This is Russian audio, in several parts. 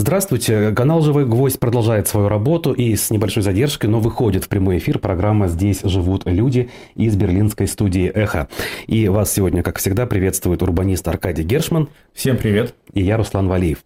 Здравствуйте. Канал «Живой гвоздь» продолжает свою работу и с небольшой задержкой, но выходит в прямой эфир программа «Здесь живут люди» из берлинской студии «Эхо». И вас сегодня, как всегда, приветствует урбанист Аркадий Гершман. Всем привет. И я, Руслан Валиев.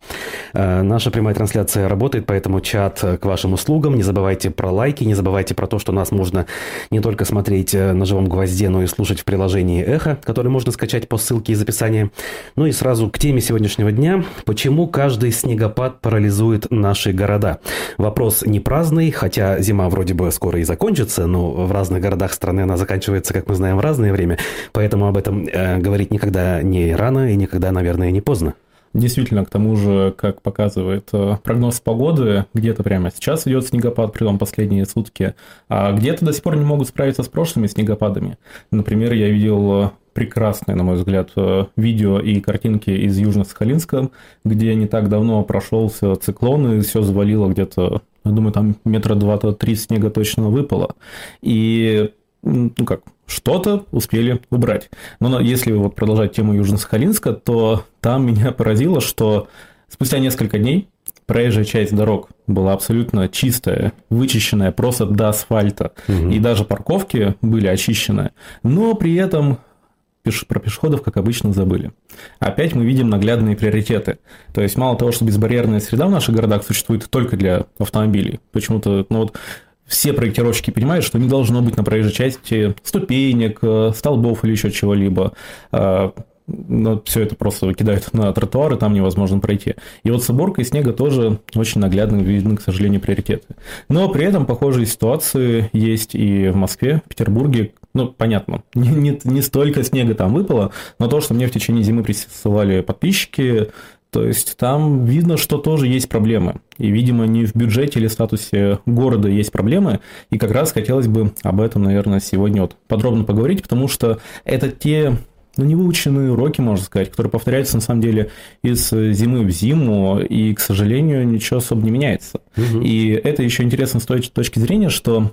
Э, наша прямая трансляция работает, поэтому чат к вашим услугам. Не забывайте про лайки, не забывайте про то, что нас можно не только смотреть э, на «Живом гвозде», но и слушать в приложении «Эхо», которое можно скачать по ссылке из описания. Ну и сразу к теме сегодняшнего дня. Почему каждый снегопад парализует наши города. Вопрос не праздный, хотя зима вроде бы скоро и закончится, но в разных городах страны она заканчивается, как мы знаем, в разное время. Поэтому об этом э, говорить никогда не рано и никогда, наверное, не поздно. Действительно, к тому же, как показывает э, прогноз погоды, где-то прямо сейчас идет снегопад, при том последние сутки, а где-то до сих пор не могут справиться с прошлыми снегопадами. Например, я видел э, прекрасные, на мой взгляд, э, видео и картинки из Южно-Сахалинска, где не так давно прошелся циклон и все завалило где-то, я думаю, там метра два-три снега точно выпало. И ну как, что-то успели убрать. Но если вот продолжать тему Южно-Сахалинска, то там меня поразило, что спустя несколько дней проезжая часть дорог была абсолютно чистая, вычищенная просто до асфальта, угу. и даже парковки были очищены, но при этом про пешеходов, как обычно, забыли. Опять мы видим наглядные приоритеты. То есть, мало того, что безбарьерная среда в наших городах существует только для автомобилей, почему-то, ну вот, все проектировщики понимают, что не должно быть на проезжей части ступенек, э, столбов или еще чего-либо. А, но все это просто выкидают на тротуары, там невозможно пройти. И вот с уборкой снега тоже очень наглядно видны, к сожалению, приоритеты. Но при этом похожие ситуации есть и в Москве, Петербурге. Ну, понятно, не, не, не столько снега там выпало, но то, что мне в течение зимы присылали подписчики, то есть там видно, что тоже есть проблемы. И, видимо, не в бюджете или статусе города есть проблемы. И как раз хотелось бы об этом, наверное, сегодня вот подробно поговорить, потому что это те ну, невыученные уроки, можно сказать, которые повторяются, на самом деле, из зимы в зиму, и, к сожалению, ничего особо не меняется. Угу. И это еще интересно с той точки зрения, что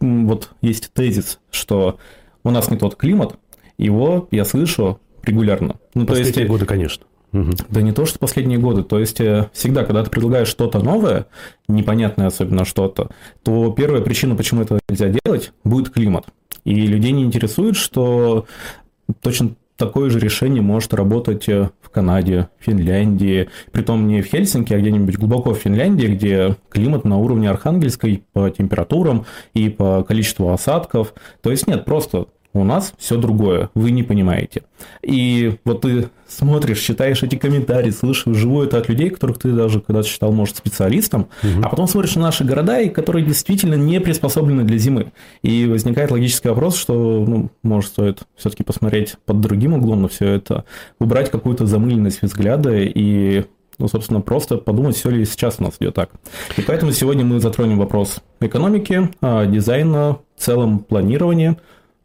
вот есть тезис, что у нас не тот климат, его я слышу регулярно. Ну, Последние то есть, годы, конечно. Угу. Да не то, что последние годы. То есть, э, всегда, когда ты предлагаешь что-то новое, непонятное особенно что-то, то первая причина, почему это нельзя делать, будет климат. И людей не интересует, что точно такое же решение может работать э, в Канаде, Финляндии, притом не в Хельсинки, а где-нибудь глубоко в Финляндии, где климат на уровне Архангельской по температурам и по количеству осадков. То есть нет, просто у нас все другое, вы не понимаете. И вот ты смотришь, читаешь эти комментарии, слышишь вживую это от людей, которых ты даже когда-то считал, может, специалистом, угу. а потом смотришь на наши города, которые действительно не приспособлены для зимы. И возникает логический вопрос, что, ну, может, стоит все-таки посмотреть под другим углом на все это, убрать какую-то замыленность взгляда и ну, собственно, просто подумать, все ли сейчас у нас идет так. И поэтому сегодня мы затронем вопрос экономики, а, дизайна, в целом планирования,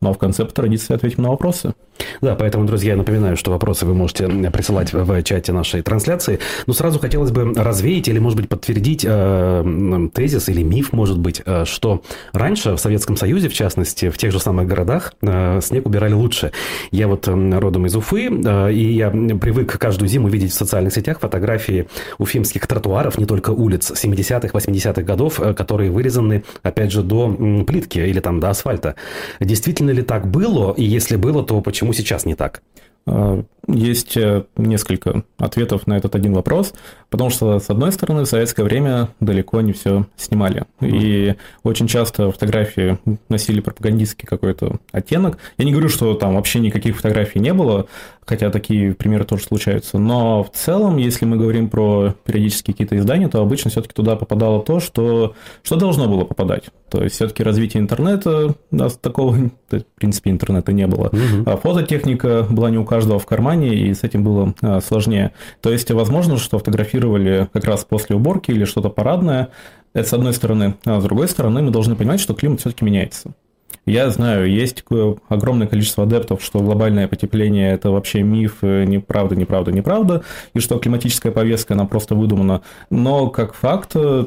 ну а в конце по традиции ответим на вопросы. Да, поэтому, друзья, напоминаю, что вопросы вы можете присылать в чате нашей трансляции. Но сразу хотелось бы развеять или, может быть, подтвердить э, тезис или миф, может быть, э, что раньше в Советском Союзе, в частности, в тех же самых городах, э, снег убирали лучше. Я вот э, родом из Уфы, э, и я привык каждую зиму видеть в социальных сетях фотографии уфимских тротуаров, не только улиц 70-х, 80-х годов, э, которые вырезаны, опять же, до плитки или там до асфальта. Действительно ли так было? И если было, то почему сейчас не так? А, есть э, несколько ответов на этот один вопрос, потому что, с одной стороны, в советское время далеко не все снимали. Mm-hmm. И очень часто фотографии носили пропагандистский какой-то оттенок. Я не говорю, что там вообще никаких фотографий не было, хотя такие примеры тоже случаются. Но в целом, если мы говорим про периодические какие-то издания, то обычно все-таки туда попадало то, что, что должно было попадать. То есть, все-таки развитие интернета, нас такого, в принципе, интернета не было. Mm-hmm. А фототехника была не у каждого в кармане и с этим было а, сложнее. То есть, возможно, что фотографировали как раз после уборки или что-то парадное. Это с одной стороны. А с другой стороны, мы должны понимать, что климат все-таки меняется. Я знаю, есть огромное количество адептов, что глобальное потепление – это вообще миф, э, неправда, неправда, неправда, и что климатическая повестка, она просто выдумана. Но как факт, э,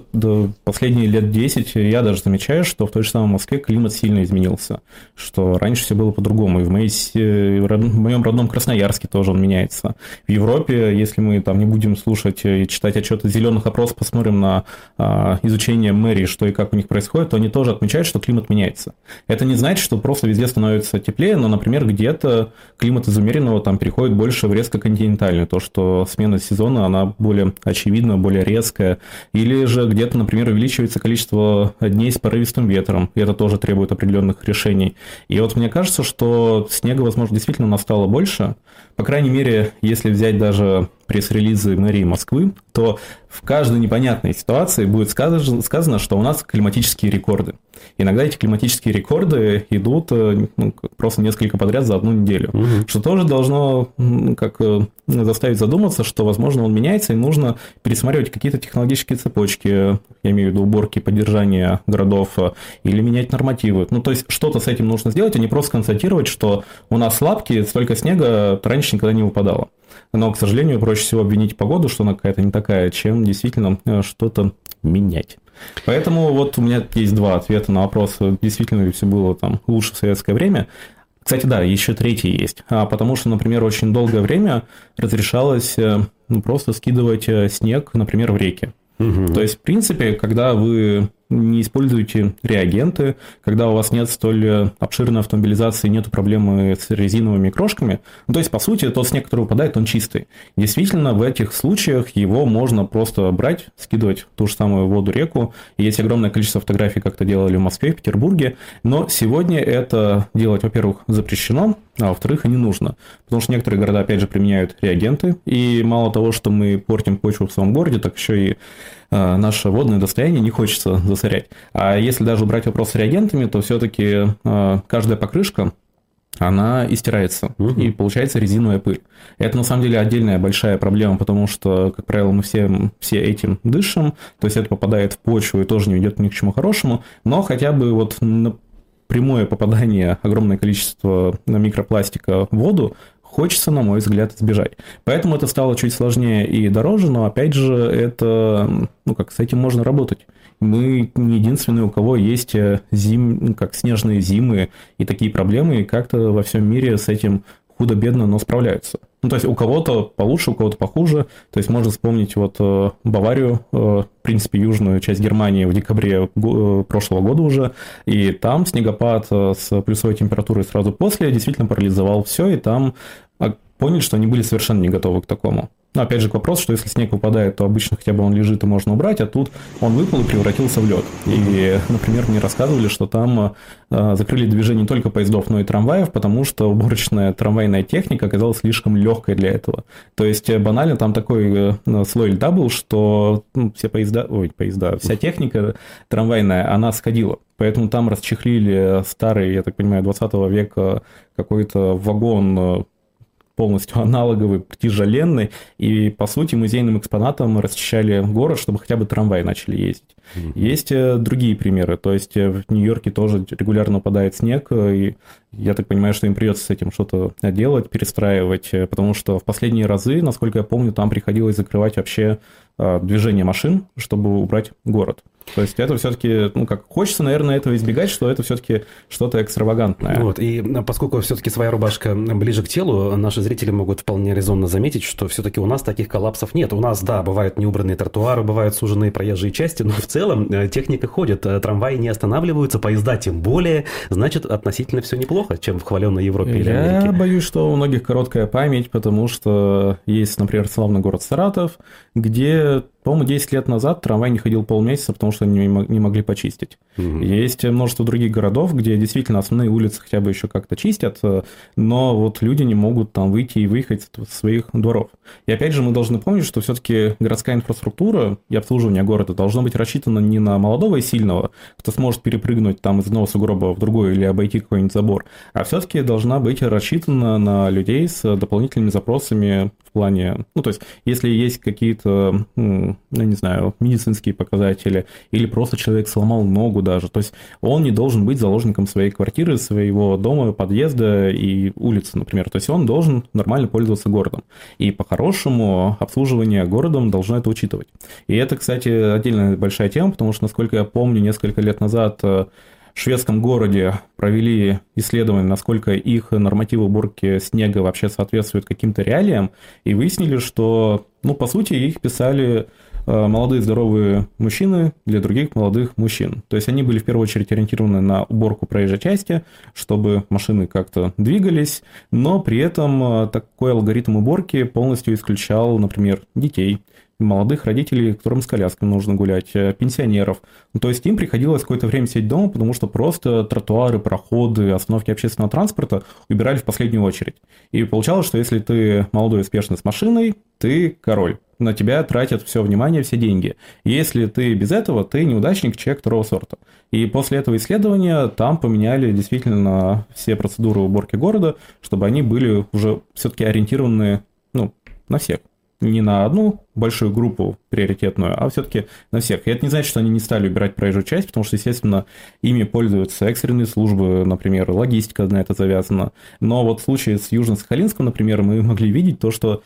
последние лет 10 я даже замечаю, что в той же самой Москве климат сильно изменился, что раньше все было по-другому, и в, моей, в моем родном Красноярске тоже он меняется. В Европе, если мы там не будем слушать и читать отчеты зеленых опросов, посмотрим на а, изучение мэрии, что и как у них происходит, то они тоже отмечают, что климат меняется. Это не значит, что просто везде становится теплее, но, например, где-то климат из умеренного там переходит больше в резко континентальный, то, что смена сезона, она более очевидна, более резкая, или же где-то, например, увеличивается количество дней с порывистым ветром, и это тоже требует определенных решений. И вот мне кажется, что снега, возможно, действительно настало больше, по крайней мере, если взять даже пресс-релизы мэрии Москвы, то в каждой непонятной ситуации будет сказано, сказано, что у нас климатические рекорды. Иногда эти климатические рекорды идут э, ну, просто несколько подряд за одну неделю, угу. что тоже должно как э, заставить задуматься, что, возможно, он меняется, и нужно пересматривать какие-то технологические цепочки, я имею в виду уборки, поддержания городов, э, или менять нормативы. Ну, то есть, что-то с этим нужно сделать, а не просто констатировать, что у нас лапки, столько снега раньше никогда не выпадало. Но, к сожалению, проще всего обвинить погоду, что она какая-то не такая, чем действительно э, что-то менять. Поэтому вот у меня есть два ответа на вопрос, действительно ли все было там лучше в советское время. Кстати, да, еще третий есть. А, потому что, например, очень долгое время разрешалось э, ну, просто скидывать э, снег, например, в реки. Угу. То есть, в принципе, когда вы не используете реагенты, когда у вас нет столь э, обширной автомобилизации, нет проблемы с резиновыми крошками. Ну, то есть, по сути, тот снег, который выпадает, он чистый. Действительно, в этих случаях его можно просто брать, скидывать в ту же самую воду, реку. Есть огромное количество фотографий, как это делали в Москве, в Петербурге. Но сегодня это делать, во-первых, запрещено, а во-вторых, и не нужно. Потому что некоторые города, опять же, применяют реагенты. И мало того, что мы портим почву в своем городе, так еще и наше водное достояние не хочется засорять. А если даже убрать вопрос с реагентами, то все-таки э, каждая покрышка, она истирается, угу. и получается резиновая пыль. Это на самом деле отдельная большая проблема, потому что, как правило, мы все, все этим дышим, то есть это попадает в почву и тоже не ведет ни к чему хорошему, но хотя бы вот на прямое попадание огромное количество микропластика в воду хочется, на мой взгляд, избежать. Поэтому это стало чуть сложнее и дороже, но опять же, это, ну как, с этим можно работать. Мы не единственные, у кого есть э, зим, как снежные зимы и такие проблемы, и как-то во всем мире с этим худо-бедно, но справляются. Ну, то есть у кого-то получше, у кого-то похуже. То есть можно вспомнить вот э, Баварию, э, в принципе, южную часть Германии в декабре прошлого года уже. И там снегопад с плюсовой температурой сразу после действительно парализовал все, и там поняли, что они были совершенно не готовы к такому. Но опять же к вопросу, что если снег выпадает, то обычно хотя бы он лежит и можно убрать, а тут он выпал и превратился в лед. И, например, мне рассказывали, что там э, закрыли движение не только поездов, но и трамваев, потому что уборочная трамвайная техника оказалась слишком легкой для этого. То есть э, банально там такой э, слой льда был, что ну, все поезда, ой, поезда, вся техника трамвайная, она сходила. Поэтому там расчехлили старый, я так понимаю, 20 века какой-то вагон полностью аналоговый, тяжеленный, и, по сути, музейным экспонатом расчищали город, чтобы хотя бы трамваи начали ездить. Mm-hmm. Есть э, другие примеры, то есть э, в Нью-Йорке тоже регулярно падает снег, э, и я так понимаю, что им придется с этим что-то делать, перестраивать, потому что в последние разы, насколько я помню, там приходилось закрывать вообще движение машин, чтобы убрать город. То есть это все-таки, ну как, хочется, наверное, этого избегать, что это все-таки что-то экстравагантное. Вот, и поскольку все-таки своя рубашка ближе к телу, наши зрители могут вполне резонно заметить, что все-таки у нас таких коллапсов нет. У нас, да, бывают неубранные тротуары, бывают суженные проезжие части, но в целом э, техника ходит, э, трамваи не останавливаются, поезда тем более, значит, относительно все неплохо, чем в хваленной Европе Я или Америке. Я боюсь, что у многих короткая память, потому что есть, например, славный город Саратов, где по-моему, 10 лет назад трамвай не ходил полмесяца, потому что не, не могли почистить. Угу. Есть множество других городов, где действительно основные улицы хотя бы еще как-то чистят, но вот люди не могут там выйти и выехать из своих дворов. И опять же, мы должны помнить, что все-таки городская инфраструктура и обслуживание города должно быть рассчитано не на молодого и сильного, кто сможет перепрыгнуть там из одного сугроба в другой или обойти какой-нибудь забор, а все-таки должна быть рассчитана на людей с дополнительными запросами плане, ну, то есть, если есть какие-то, ну, не знаю, медицинские показатели, или просто человек сломал ногу даже, то есть, он не должен быть заложником своей квартиры, своего дома, подъезда и улицы, например. То есть, он должен нормально пользоваться городом. И по-хорошему обслуживание городом должно это учитывать. И это, кстати, отдельная большая тема, потому что, насколько я помню, несколько лет назад э, шведском городе провели исследование, насколько их нормативы уборки снега вообще соответствуют каким-то реалиям, и выяснили, что, ну, по сути, их писали э, молодые здоровые мужчины для других молодых мужчин. То есть они были в первую очередь ориентированы на уборку проезжей части, чтобы машины как-то двигались, но при этом э, такой алгоритм уборки полностью исключал, например, детей, молодых родителей, которым с колясками нужно гулять, э, пенсионеров. Ну, то есть им приходилось какое-то время сидеть дома, потому что просто тротуары, проходы, остановки общественного транспорта убирали в последнюю очередь. И получалось, что если ты молодой успешный с машиной, ты король. На тебя тратят все внимание, все деньги. Если ты без этого, ты неудачник, человек второго сорта. И после этого исследования там поменяли действительно все процедуры уборки города, чтобы они были уже все-таки ориентированы ну, на всех не на одну большую группу приоритетную, а все-таки на всех. И это не значит, что они не стали убирать проезжую часть, потому что, естественно, ими пользуются экстренные службы, например, логистика на это завязана. Но вот в случае с Южно-Сахалинском, например, мы могли видеть то, что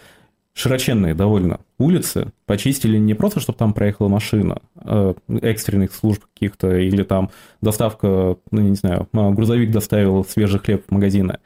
широченные довольно улицы почистили не просто, чтобы там проехала машина э, экстренных служб каких-то, или там доставка, ну, не знаю, грузовик доставил свежий хлеб в магазины.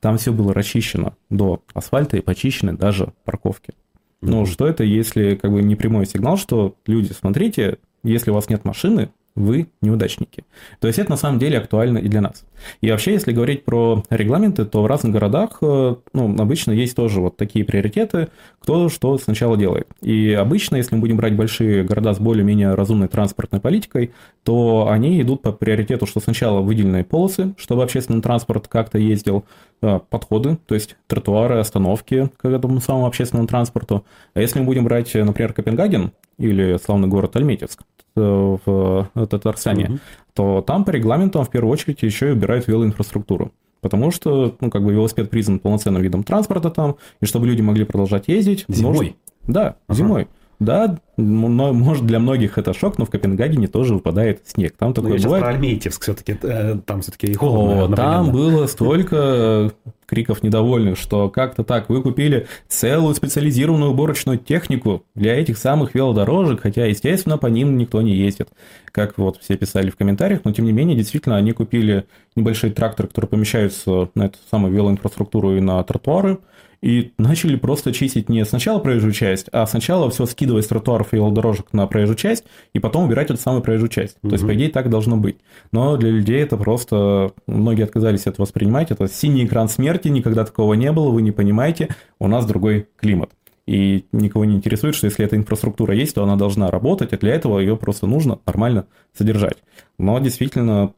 Там все было расчищено до асфальта и почищены даже парковки. Ну, что это, если как бы не прямой сигнал, что люди, смотрите, если у вас нет машины, вы неудачники. То есть это на самом деле актуально и для нас. И вообще, если говорить про регламенты, то в разных городах э, ну, обычно есть тоже вот такие приоритеты, кто что сначала делает. И обычно, если мы будем брать большие города с более-менее разумной транспортной политикой, то они идут по приоритету, что сначала выделенные полосы, чтобы общественный транспорт как-то ездил, э, подходы, то есть тротуары, остановки к этому самому общественному транспорту. А если мы будем брать, например, Копенгаген или славный город Альметьевск, Э, в Татарстане, угу. то там по регламентам в первую очередь еще и убирают велоинфраструктуру. Потому что, ну, как бы велосипед признан полноценным видом транспорта там, и чтобы люди могли продолжать ездить. Зимой? Нужно... Да, ага. зимой. Да, может, для многих это шок, но в Копенгагене тоже выпадает снег. Там такое ну, бывает. про Альметьевск все-таки, э, там все-таки и холодно. О, там было столько криков недовольных, что как-то так, вы купили целую специализированную уборочную технику для этих самых велодорожек, хотя, естественно, по ним никто не ездит, как вот все писали в комментариях, но тем не менее, действительно, они купили небольшие тракторы, которые помещаются на эту самую велоинфраструктуру и на тротуары, и начали просто чистить не сначала проезжую часть, а сначала все скидывать с тротуаров и велодорожек на проезжую часть, и потом убирать эту самую проезжую часть. Угу. То есть, по идее, так должно быть. Но для людей это просто... Многие отказались это воспринимать. Это синий экран смерти, никогда такого не было, вы не понимаете, у нас другой климат. И никого не интересует, что если эта инфраструктура есть, то она должна работать, а для этого ее просто нужно нормально содержать. Но действительно,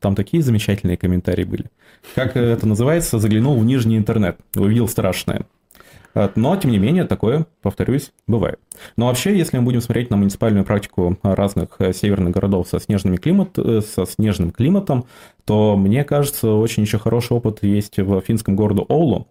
там такие замечательные комментарии были. Как это называется, заглянул в нижний интернет, увидел страшное. Но, тем не менее, такое, повторюсь, бывает. Но вообще, если мы будем смотреть на муниципальную практику разных э, северных городов со, снежными климат, э, со снежным климатом, то, мне кажется, очень еще хороший опыт есть в финском городе Оулу.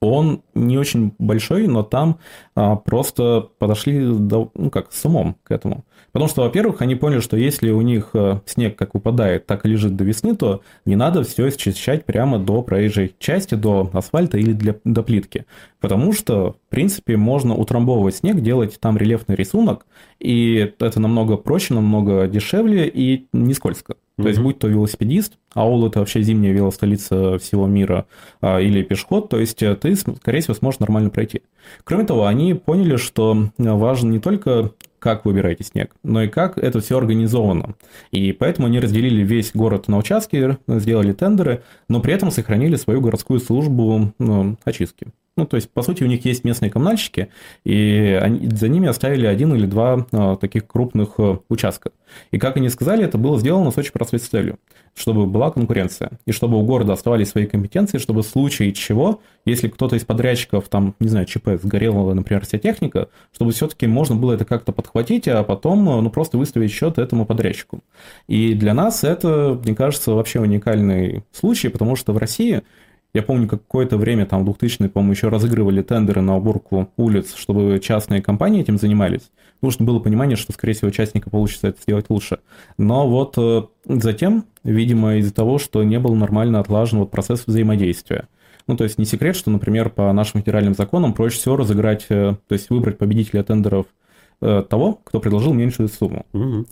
Он не очень большой, но там а, просто подошли до, ну как, с умом к этому. Потому что, во-первых, они поняли, что если у них э, снег как выпадает, так и лежит до весны, то не надо все счищать прямо до проезжей части, до асфальта или для, до плитки. Потому что, в принципе, можно утрамбовывать снег, делать там рельефный рисунок, и это намного проще, намного дешевле и не скользко. То есть, будь то велосипедист, Аул это вообще зимняя велостолица всего мира, а, или пешеход, то есть э, ты, скорее всего, сможешь нормально пройти. Кроме того, они поняли, что важно не только как выбираете снег, но и как это все организовано. И поэтому они разделили весь город на участки, сделали тендеры, но при этом сохранили свою городскую службу ну, очистки. Ну, то есть, по сути, у них есть местные коммунальщики, и они, за ними оставили один или два а, таких крупных а, участка. И, как они сказали, это было сделано с очень простой целью, чтобы была конкуренция, и чтобы у города оставались свои компетенции, чтобы в случае чего, если кто-то из подрядчиков, там, не знаю, ЧП, сгорела, например, вся техника, чтобы все-таки можно было это как-то подхватить, а потом, ну, просто выставить счет этому подрядчику. И для нас это, мне кажется, вообще уникальный случай, потому что в России Я помню, какое-то время, там, в 2000-е, по-моему, еще разыгрывали тендеры на уборку улиц, чтобы частные компании этим занимались. Что было понимание, что, скорее всего, частника получится это сделать лучше. Но вот э, затем, видимо, из-за того, что не был нормально отлажен вот процесс взаимодействия. Ну, то есть не секрет, что, например, по нашим федеральным законам проще всего разыграть, э, то есть выбрать победителя тендеров э, того, кто предложил меньшую сумму. Угу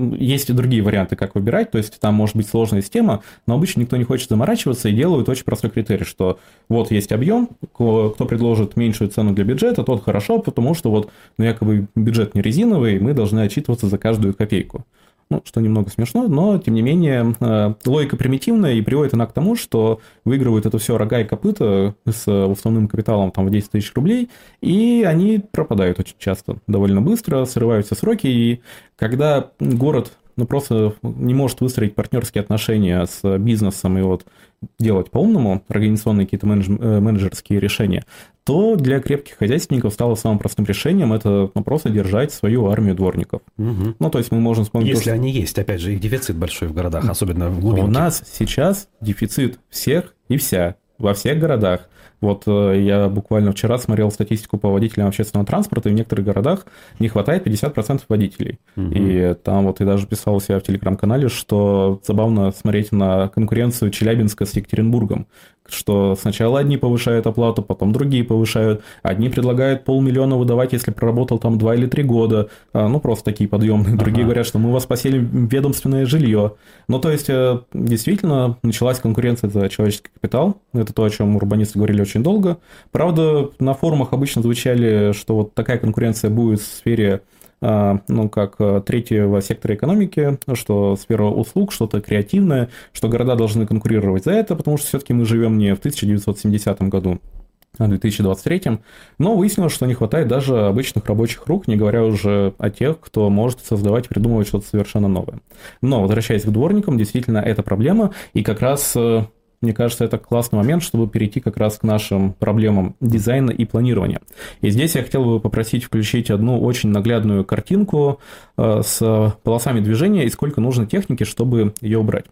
есть и другие варианты, как выбирать, то есть там может быть сложная система, но обычно никто не хочет заморачиваться и делают очень простой критерий, что вот есть объем, кто предложит меньшую цену для бюджета, тот хорошо, потому что вот ну, якобы бюджет не резиновый, мы должны отчитываться за каждую копейку ну, что немного смешно, но, тем не менее, э, логика примитивная и приводит она к тому, что выигрывают это все рога и копыта с основным капиталом там, в 10 тысяч рублей, и они пропадают очень часто, довольно быстро, срываются сроки, и когда город ну, просто не может выстроить партнерские отношения с бизнесом и вот делать по-умному организационные какие-то менедж... Э, менеджерские решения, то для крепких хозяйственников стало самым простым решением это ну, просто держать свою армию дворников. Угу. Ну, то есть мы можем вспомнить... Если то, они есть, опять же, их дефицит большой в городах, особенно в глубинке. У нас сейчас дефицит всех и вся во всех городах. Вот э, я буквально вчера смотрел статистику по водителям общественного транспорта, и в некоторых городах не хватает 50% водителей. Угу. И там вот я даже писал у себя в телеграм-канале, что забавно смотреть на конкуренцию Челябинска с Екатеринбургом что сначала одни повышают оплату, потом другие повышают. Одни предлагают полмиллиона выдавать, если проработал там два или три года. А, ну, просто такие подъемные. Другие ага. говорят, что мы вас поселим ведомственное жилье. Ну, то есть, э, действительно, началась конкуренция за человеческий капитал. Это то, о чем урбанисты говорили очень долго. Правда, на форумах обычно звучали, что вот такая конкуренция будет в сфере ну, как э, третьего сектора экономики, что сфера услуг, что-то креативное, что города должны конкурировать за это, потому что все-таки мы живем не в 1970 году, а в 2023, но выяснилось, что не хватает даже обычных рабочих рук, не говоря уже о тех, кто может создавать, придумывать что-то совершенно новое. Но, возвращаясь к дворникам, действительно, это проблема, и как раз э, мне кажется, это классный момент, чтобы перейти как раз к нашим проблемам дизайна и планирования. И здесь я хотел бы попросить включить одну очень наглядную картинку э, с полосами движения и сколько нужно техники, чтобы ее убрать.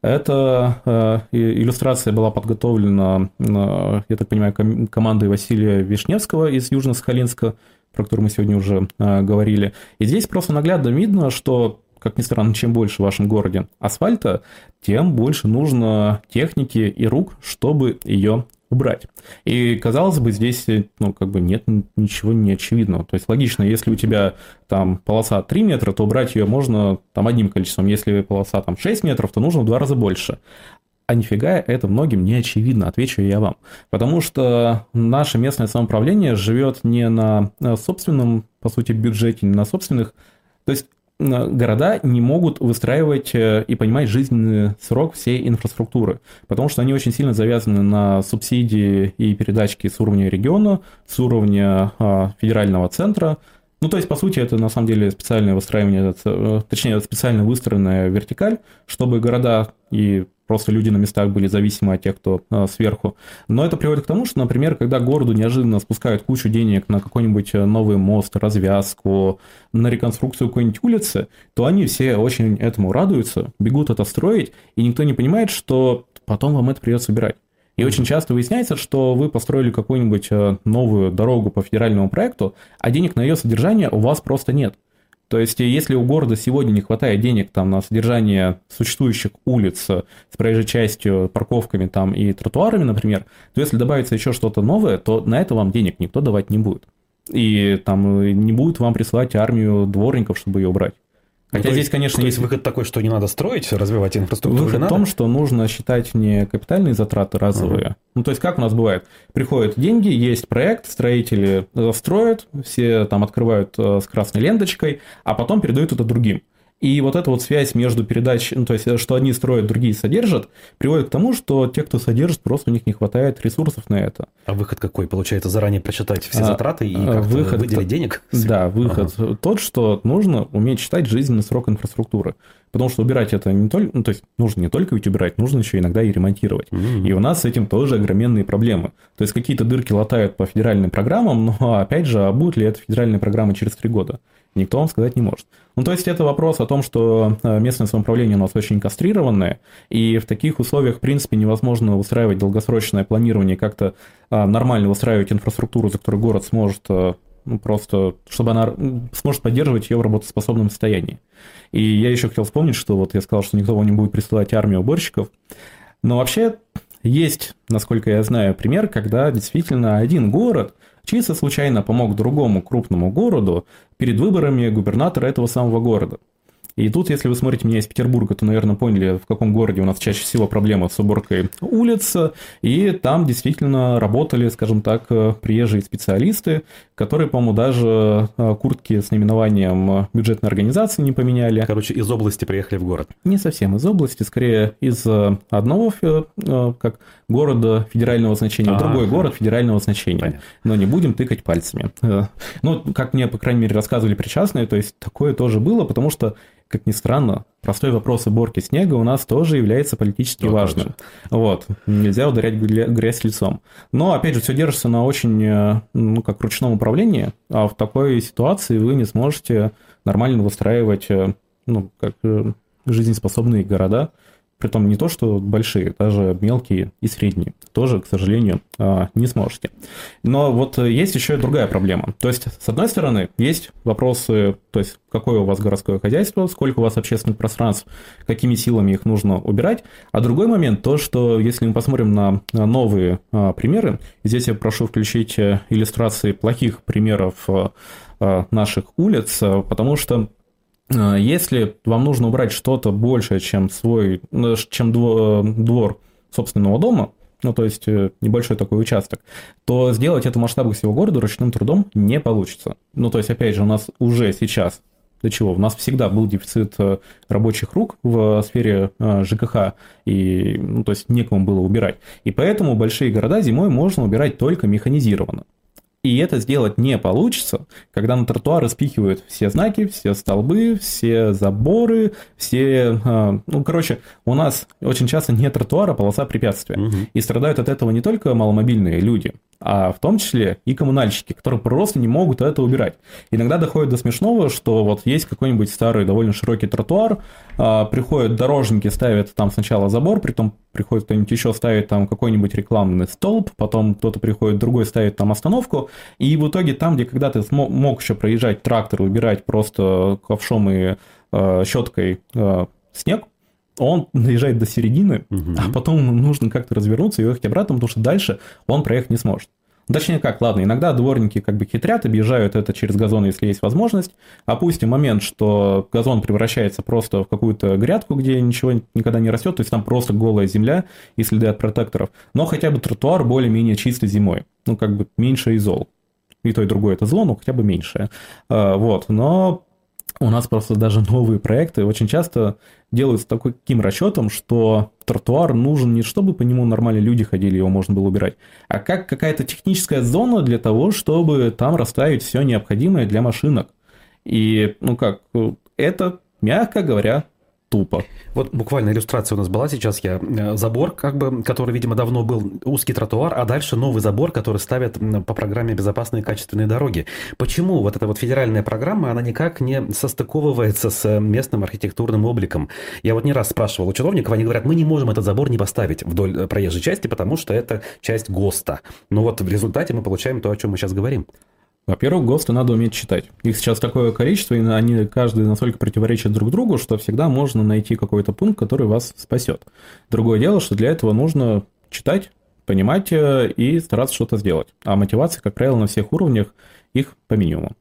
Эта э, иллюстрация была подготовлена, э, я так понимаю, командой Василия Вишневского из Южно-Сахалинска, про который мы сегодня уже говорили. И здесь просто наглядно видно, что как ни странно, чем больше в вашем городе асфальта, тем больше нужно техники и рук, чтобы ее убрать. И, казалось бы, здесь, ну, как бы нет ничего неочевидного. То есть, логично, если у тебя там полоса 3 метра, то убрать ее можно там одним количеством. Если полоса там 6 метров, то нужно в два раза больше. А нифига это многим не очевидно, отвечу я вам. Потому что наше местное самоуправление живет не на собственном, по сути, бюджете, не на собственных... То есть города не могут выстраивать э, и понимать жизненный срок всей инфраструктуры, потому что они очень сильно завязаны на субсидии и передачки с уровня региона, с уровня а, федерального центра. Ну, то есть, по сути, это на самом деле специальное выстраивание, э, точнее, специально выстроенная вертикаль, чтобы города и просто люди на местах были зависимы от тех, кто а, сверху. Но это приводит к тому, что, например, когда городу неожиданно спускают кучу денег на какой-нибудь э, новый мост, развязку, на реконструкцию какой-нибудь улицы, то они все очень этому радуются, бегут это строить, и никто не понимает, что потом вам это придется убирать. И очень часто выясняется, что вы построили какую-нибудь э, новую дорогу по федеральному проекту, а денег на ее содержание у вас просто нет. То есть, если у города сегодня не хватает денег там, на содержание существующих улиц с проезжей частью, парковками там, и тротуарами, например, то если добавится еще что-то новое, то на это вам денег никто давать не будет. И там не будет вам присылать армию дворников, чтобы ее убрать. Хотя ну, здесь, есть, конечно, есть выход такой, что не надо строить, развивать инфраструктуру. Выход в том, что нужно считать не капитальные затраты разовые. Uh-huh. Ну, то есть, как у нас бывает? Приходят деньги, есть проект, строители строят, все там открывают э, с красной ленточкой, а потом передают это другим. И вот эта вот связь между передач, ну, то есть, что одни строят, другие содержат, приводит к тому, что те, кто содержит, просто у них не хватает ресурсов на это. А выход какой? Получается, заранее прочитать все а, затраты и а, как выход, выделить денег? Да, выход ага. тот, что нужно уметь считать жизненный срок инфраструктуры. Потому что убирать это не только, ну, то есть нужно не только ведь убирать, нужно еще иногда и ремонтировать. Mm-hmm. И у нас с этим тоже огроменные проблемы. То есть какие-то дырки латают по федеральным программам, но опять же, а будет ли это федеральная программа через три года? Никто вам сказать не может. Ну, то есть это вопрос о том, что э, местное самоуправление у нас очень кастрированное, и в таких условиях, в принципе, невозможно устраивать долгосрочное планирование, как-то а, нормально устраивать инфраструктуру, за которую город сможет э, ну, просто, чтобы она сможет поддерживать ее в работоспособном состоянии. И я еще хотел вспомнить, что вот я сказал, что никто не будет присылать армию уборщиков, но вообще есть, насколько я знаю, пример, когда действительно один город чисто случайно помог другому крупному городу перед выборами губернатора этого самого города. И тут, если вы смотрите меня из Петербурга, то, наверное, поняли, в каком городе у нас чаще всего проблема с уборкой улиц. И там действительно работали, скажем так, приезжие специалисты, которые, по-моему, даже э, куртки с наименованием бюджетной организации не поменяли. Короче, из области приехали в город. Не совсем из области, скорее из э, одного э, как города федерального значения, в другой город федерального значения. Понятно. Но не будем тыкать пальцами. Ну, как мне, по крайней мере, рассказывали причастные, то есть такое тоже было, потому что как ни странно, простой вопрос уборки снега у нас тоже является политически ну, важным. Вот, нельзя ударять грязь лицом. Но, опять же, все держится на очень, э, ну, как ручном управлении, а в такой ситуации вы не сможете нормально выстраивать, э, ну, как э, жизнеспособные города, Притом не то, что большие, даже мелкие и средние. Тоже, к сожалению, а, не сможете. Но вот есть еще и другая проблема. То есть, с одной стороны, есть вопросы, то есть, какое у вас городское хозяйство, сколько у вас общественных пространств, какими силами их нужно убирать. А другой момент, то, что если мы посмотрим на новые а, примеры, здесь я прошу включить э, иллюстрации плохих примеров а, наших улиц, потому что если вам нужно убрать что-то большее, чем свой, ну, чем двор собственного дома, ну, то есть э, небольшой такой участок, то сделать это в масштабах всего города ручным трудом не получится. Ну, то есть, опять же, у нас уже сейчас для чего? У нас всегда был дефицит э, рабочих рук в сфере э, ЖКХ, и, ну, то есть некому было убирать. И поэтому большие города зимой можно убирать только механизированно. И это сделать не получится, когда на тротуары спихивают все знаки, все столбы, все заборы, все... А, ну, короче, у нас очень часто не тротуар, а полоса препятствия. Угу. И страдают от этого не только маломобильные люди, а в том числе и коммунальщики, которые просто не могут это убирать. Иногда доходит до смешного, что вот есть какой-нибудь старый довольно широкий тротуар, а, приходят дорожники, ставят там сначала забор, притом приходит кто-нибудь еще ставит там какой-нибудь рекламный столб, потом кто-то приходит другой ставит там остановку, и в итоге там, где когда-то мог еще проезжать трактор, убирать просто ковшом и э, щеткой э, снег, он доезжает до середины, угу. а потом нужно как-то развернуться и ехать обратно, потому что дальше он проехать не сможет. Точнее как, ладно, иногда дворники как бы хитрят, объезжают это через газон, если есть возможность. Опустим момент, что газон превращается просто в какую-то грядку, где ничего никогда не растет, то есть там просто голая земля и следы от протекторов. Но хотя бы тротуар более-менее чистый зимой. Ну, как бы меньше изол. И то, и другое это зло, но хотя бы меньшее. А, вот, но у нас просто даже новые проекты очень часто делаются таким расчетом, что тротуар нужен не чтобы по нему нормально люди ходили, его можно было убирать, а как какая-то техническая зона для того, чтобы там расставить все необходимое для машинок. И, ну как, это, мягко говоря, тупо. Вот буквально иллюстрация у нас была сейчас. Я э, забор, как бы, который, видимо, давно был узкий тротуар, а дальше новый забор, который ставят по программе «Безопасные качественные дороги». Почему вот эта вот федеральная программа, она никак не состыковывается с местным архитектурным обликом? Я вот не раз спрашивал у чиновников, они говорят, мы не можем этот забор не поставить вдоль э, проезжей части, потому что это часть ГОСТа. Но вот в результате мы получаем то, о чем мы сейчас говорим. Во-первых, ГОСТы надо уметь читать. Их сейчас такое количество, и они каждый настолько противоречат друг другу, что всегда можно найти какой-то пункт, который вас спасет. Другое дело, что для этого нужно читать, понимать э, и стараться что-то сделать. А мотивация, как правило, на всех уровнях их по минимуму.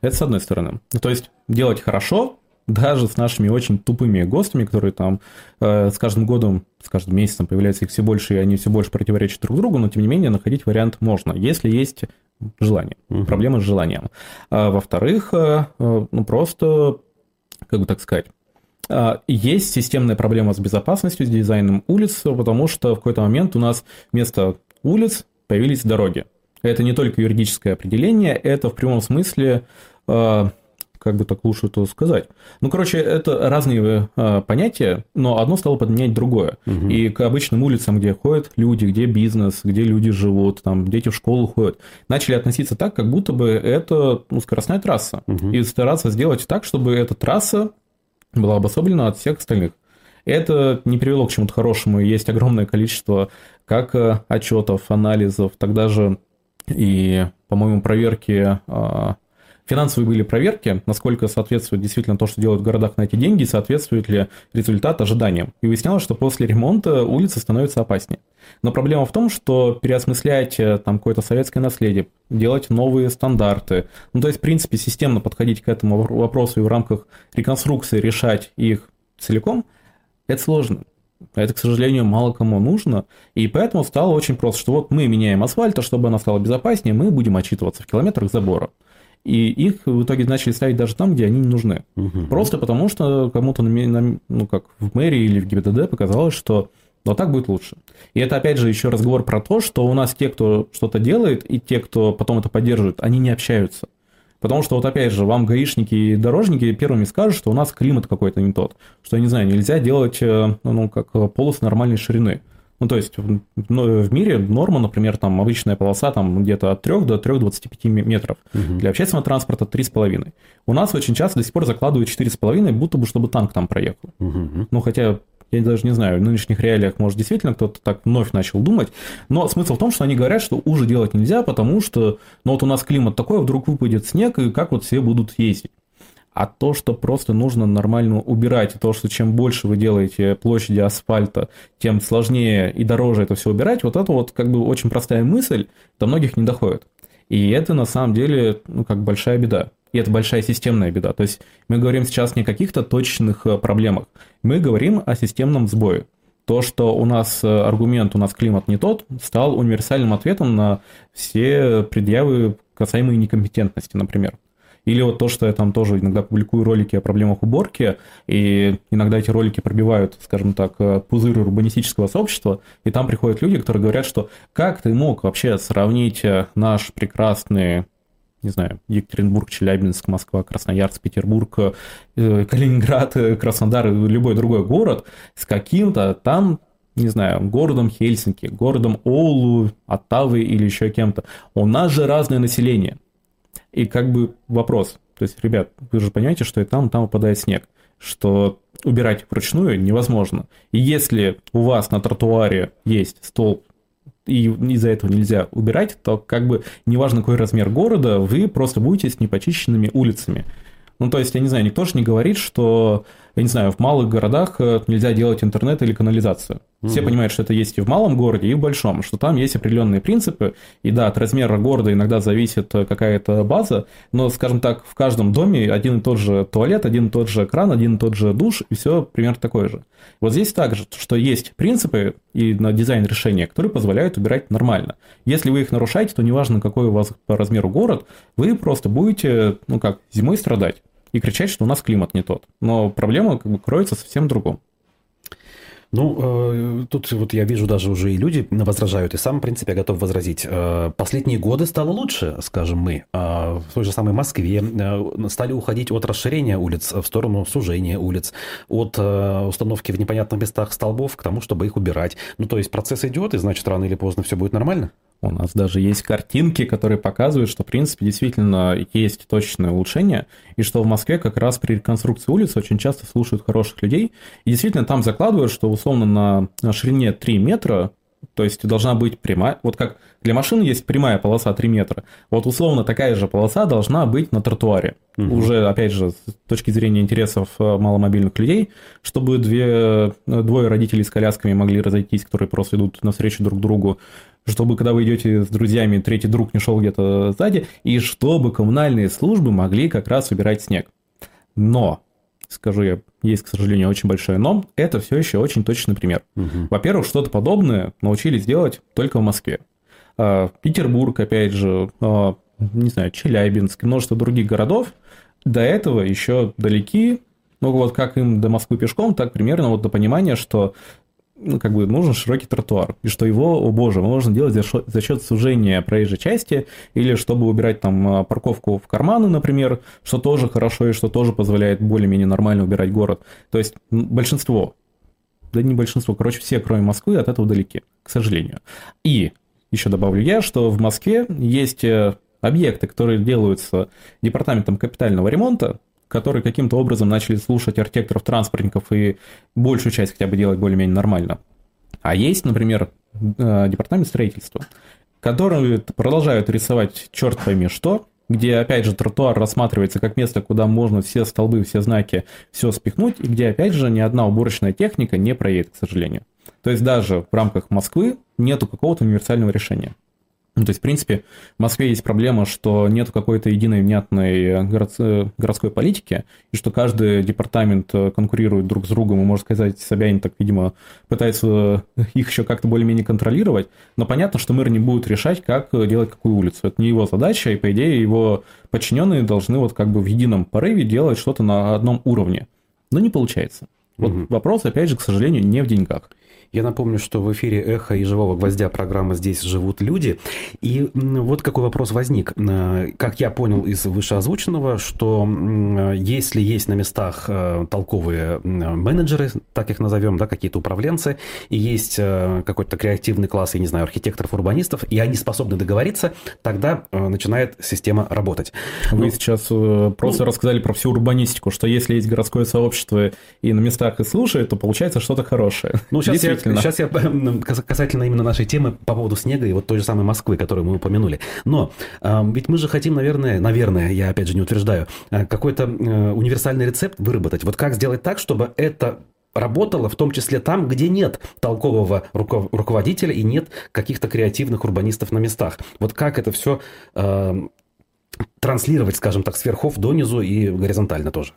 Это с одной стороны. То есть делать хорошо, даже с нашими очень тупыми ГОСТами, которые там э, с каждым годом, с каждым месяцем появляются их все больше, и они все больше противоречат друг другу, но тем не менее находить вариант можно, если есть желание. Угу. Проблема с желанием. А, во-вторых, э, э, ну просто, как бы так сказать, а, есть системная проблема с безопасностью, с дизайном улиц, потому что в какой-то момент у нас вместо улиц появились дороги. Это не только юридическое определение, это в прямом смысле э, как бы так лучше это сказать. Ну, короче, это разные э, понятия, но одно стало подменять другое. Угу. И к обычным улицам, где ходят люди, где бизнес, где люди живут, там дети в школу ходят, начали относиться так, как будто бы это ну, скоростная трасса. Угу. И стараться сделать так, чтобы эта трасса была обособлена от всех остальных. Это не привело к чему-то хорошему. Есть огромное количество как э, отчетов, анализов, тогда же и, по-моему, проверки а, финансовые были проверки, насколько соответствует действительно то, что делают в городах на эти деньги, соответствует ли результат ожиданиям. И выяснялось, что после ремонта улицы становятся опаснее. Но проблема в том, что переосмыслять э, там какое-то советское наследие, делать новые стандарты, ну то есть, в принципе, системно подходить к этому вопросу и в рамках реконструкции решать их целиком, это сложно. Это, к сожалению, мало кому нужно. И поэтому стало очень просто, что вот мы меняем асфальт, а чтобы она стала безопаснее, мы будем отчитываться в километрах забора. И их в итоге начали ставить даже там, где они не нужны. Угу. Просто потому, что кому-то, ну, как в мэрии или в ГИБДД показалось, что вот так будет лучше. И это, опять же, еще разговор про то, что у нас те, кто что-то делает, и те, кто потом это поддерживает, они не общаются. Потому что вот опять же, вам гаишники и дорожники первыми скажут, что у нас климат какой-то не тот. Что, я не знаю, нельзя делать, э, ну, как полос нормальной ширины. Ну, то есть в, ну, в мире норма, например, там обычная полоса там где-то от 3 до 3,25 метров. Угу. Для общественного транспорта 3,5. У нас очень часто до сих пор закладывают 4,5, будто бы чтобы танк там проехал. Угу. Ну, хотя я даже не знаю, в нынешних реалиях, может, действительно кто-то так вновь начал думать. Но смысл в том, что они говорят, что уже делать нельзя, потому что, ну вот у нас климат такой, а вдруг выпадет снег, и как вот все будут ездить. А то, что просто нужно нормально убирать, и то, что чем больше вы делаете площади асфальта, тем сложнее и дороже это все убирать, вот это вот как бы очень простая мысль, до многих не доходит. И это на самом деле, ну, как большая беда. И это большая системная беда. То есть мы говорим сейчас не о каких-то точных э, проблемах, мы говорим о системном сбое. То, что у нас э, аргумент, у нас климат не тот, стал универсальным ответом на все предъявы, касаемые некомпетентности, например. Или вот то, что я там тоже иногда публикую ролики о проблемах уборки, и иногда эти ролики пробивают, скажем так, э, пузырь урбанистического сообщества, и там приходят люди, которые говорят, что как ты мог вообще сравнить наш прекрасный не знаю, Екатеринбург, Челябинск, Москва, Красноярск, Петербург, э, Калининград, э, Краснодар, любой другой город с каким-то там не знаю, городом Хельсинки, городом Оулу, Оттавы или еще кем-то. У нас же разное население. И как бы вопрос, то есть, ребят, вы же понимаете, что и там, и там выпадает снег, что убирать вручную невозможно. И если у вас на тротуаре есть столб и из-за этого нельзя убирать, то как бы неважно какой размер города, вы просто будете с непочищенными улицами. Ну, то есть, я не знаю, никто же не говорит, что я не знаю, в малых городах э, нельзя делать интернет или канализацию. Угу. Все понимают, что это есть и в малом городе, и в большом, что там есть определенные принципы, и да, от размера города иногда зависит э, какая-то база, но, скажем так, в каждом доме один и тот же туалет, один и тот же кран, один и тот же душ, и все примерно такое же. Вот здесь также, что есть принципы и на дизайн решения, которые позволяют убирать нормально. Если вы их нарушаете, то неважно, какой у вас по размеру город, вы просто будете, ну как, зимой страдать и кричать, что у нас климат не тот. Но проблема как бы кроется совсем в другом. Ну, э, тут вот я вижу даже уже и люди возражают, и сам, в принципе, я готов возразить. Э, последние годы стало лучше, скажем мы. Э, в той же самой Москве стали уходить от расширения улиц в сторону сужения улиц, от установки в непонятных местах столбов к тому, чтобы их убирать. Ну, то есть процесс идет, и значит, рано или поздно все будет нормально? У нас даже есть картинки, которые показывают, что, в принципе, действительно есть точное улучшение, и что в Москве как раз при реконструкции улиц очень часто слушают хороших людей, и действительно там закладывают, что условно на ширине 3 метра, то есть должна быть прямая, вот как для машины есть прямая полоса 3 метра, вот условно такая же полоса должна быть на тротуаре. Угу. Уже, опять же, с точки зрения интересов э, маломобильных людей, чтобы две, двое родителей с колясками могли разойтись, которые просто идут навстречу друг другу, чтобы когда вы идете с друзьями, третий друг не шел где-то сзади, и чтобы коммунальные службы могли как раз убирать снег. Но, скажу я, есть, к сожалению, очень большое но, это все еще очень точный пример. Угу. Во-первых, что-то подобное научились делать только в Москве. А, Петербург, опять же, а, не знаю, Челябинск, множество других городов до этого еще далеки, ну вот как им до Москвы пешком, так примерно вот до понимания, что ну, как бы нужен широкий тротуар, и что его, о боже, можно делать за, счет, за счет сужения проезжей части, или чтобы убирать там а, парковку в карманы, например, что тоже хорошо и что тоже позволяет более-менее нормально убирать город. То есть большинство, да не большинство, короче, все, кроме Москвы, от этого далеки, к сожалению. И еще добавлю я, что в Москве есть э, объекты, которые делаются департаментом капитального ремонта, которые каким-то образом начали слушать архитекторов, транспортников и большую часть хотя бы делать более-менее нормально. А есть, например, э, департамент строительства, которые продолжают рисовать черт пойми что, где, опять же, тротуар рассматривается как место, куда можно все столбы, все знаки, все спихнуть, и где, опять же, ни одна уборочная техника не проедет, к сожалению. То есть даже в рамках Москвы нету какого-то универсального решения. Ну, то есть, в принципе, в Москве есть проблема, что нет какой-то единой внятной город... городской политики, и что каждый департамент конкурирует друг с другом, и, можно сказать, Собянин так, видимо, пытается их еще как-то более-менее контролировать, но понятно, что мэр не будет решать, как делать какую улицу. Это не его задача, и, по идее, его подчиненные должны вот как бы в едином порыве делать что-то на одном уровне. Но не получается. Вот угу. вопрос, опять же, к сожалению, не в деньгах. Я напомню, что в эфире «Эхо» и «Живого гвоздя» программа «Здесь живут люди». И вот какой вопрос возник. Э, как я понял из вышеозвученного, что если есть на местах э, толковые менеджеры, так их назовем, да, какие-то управленцы, и есть э, какой-то креативный класс, я не знаю, архитекторов, урбанистов, и они способны договориться, тогда начинает система работать. Вы ну, сейчас просто ну, рассказали про всю урбанистику, что если есть городское сообщество и на местах их слушают, то получается что-то хорошее. Ну, сейчас я Сейчас я касательно именно нашей темы по поводу снега и вот той же самой Москвы, которую мы упомянули. Но э, ведь мы же хотим, наверное, наверное, я опять же не утверждаю, э, какой-то э, универсальный рецепт выработать. Вот как сделать так, чтобы это работало, в том числе там, где нет толкового руководителя и нет каких-то креативных урбанистов на местах. Вот как это все э, транслировать, скажем так, сверхов донизу и горизонтально тоже.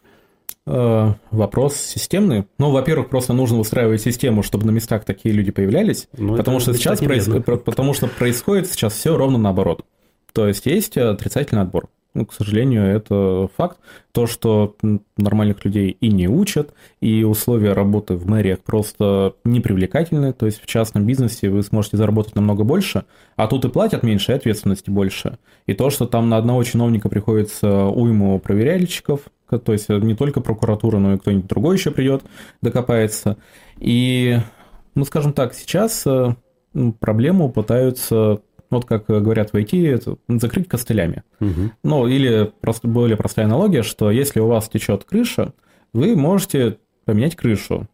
Э, вопрос системный. Ну, во-первых, просто нужно устраивать систему, чтобы на местах такие люди появлялись, ну, потому что сейчас проис... потому что происходит сейчас все ровно наоборот. То есть есть отрицательный отбор. Ну, к сожалению, это факт. То, что нормальных людей и не учат, и условия работы в мэриях просто непривлекательны. То есть в частном бизнесе вы сможете заработать намного больше, а тут и платят меньше, и ответственности больше. И то, что там на одного чиновника приходится уйму проверяльщиков, то есть не только прокуратура, но и кто-нибудь другой еще придет, докопается. И, ну, скажем так, сейчас э, проблему пытаются вот как говорят в IT, это закрыть костылями. Угу. Ну, или просто более простая аналогия, что если у вас течет крыша, вы можете поменять крышу.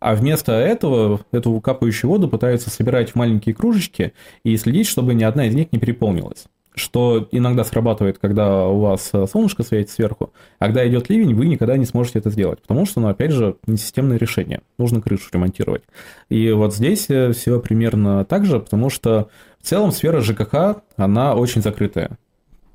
А вместо этого эту капающую воду пытаются собирать в маленькие кружечки и следить, чтобы ни одна из них не переполнилась. Что иногда срабатывает, когда у вас солнышко светит сверху, а когда идет ливень, вы никогда не сможете это сделать, потому что, ну, опять же, не системное решение. Нужно крышу ремонтировать. И вот здесь э, все примерно так же, потому что в целом сфера ЖКХ, она очень закрытая.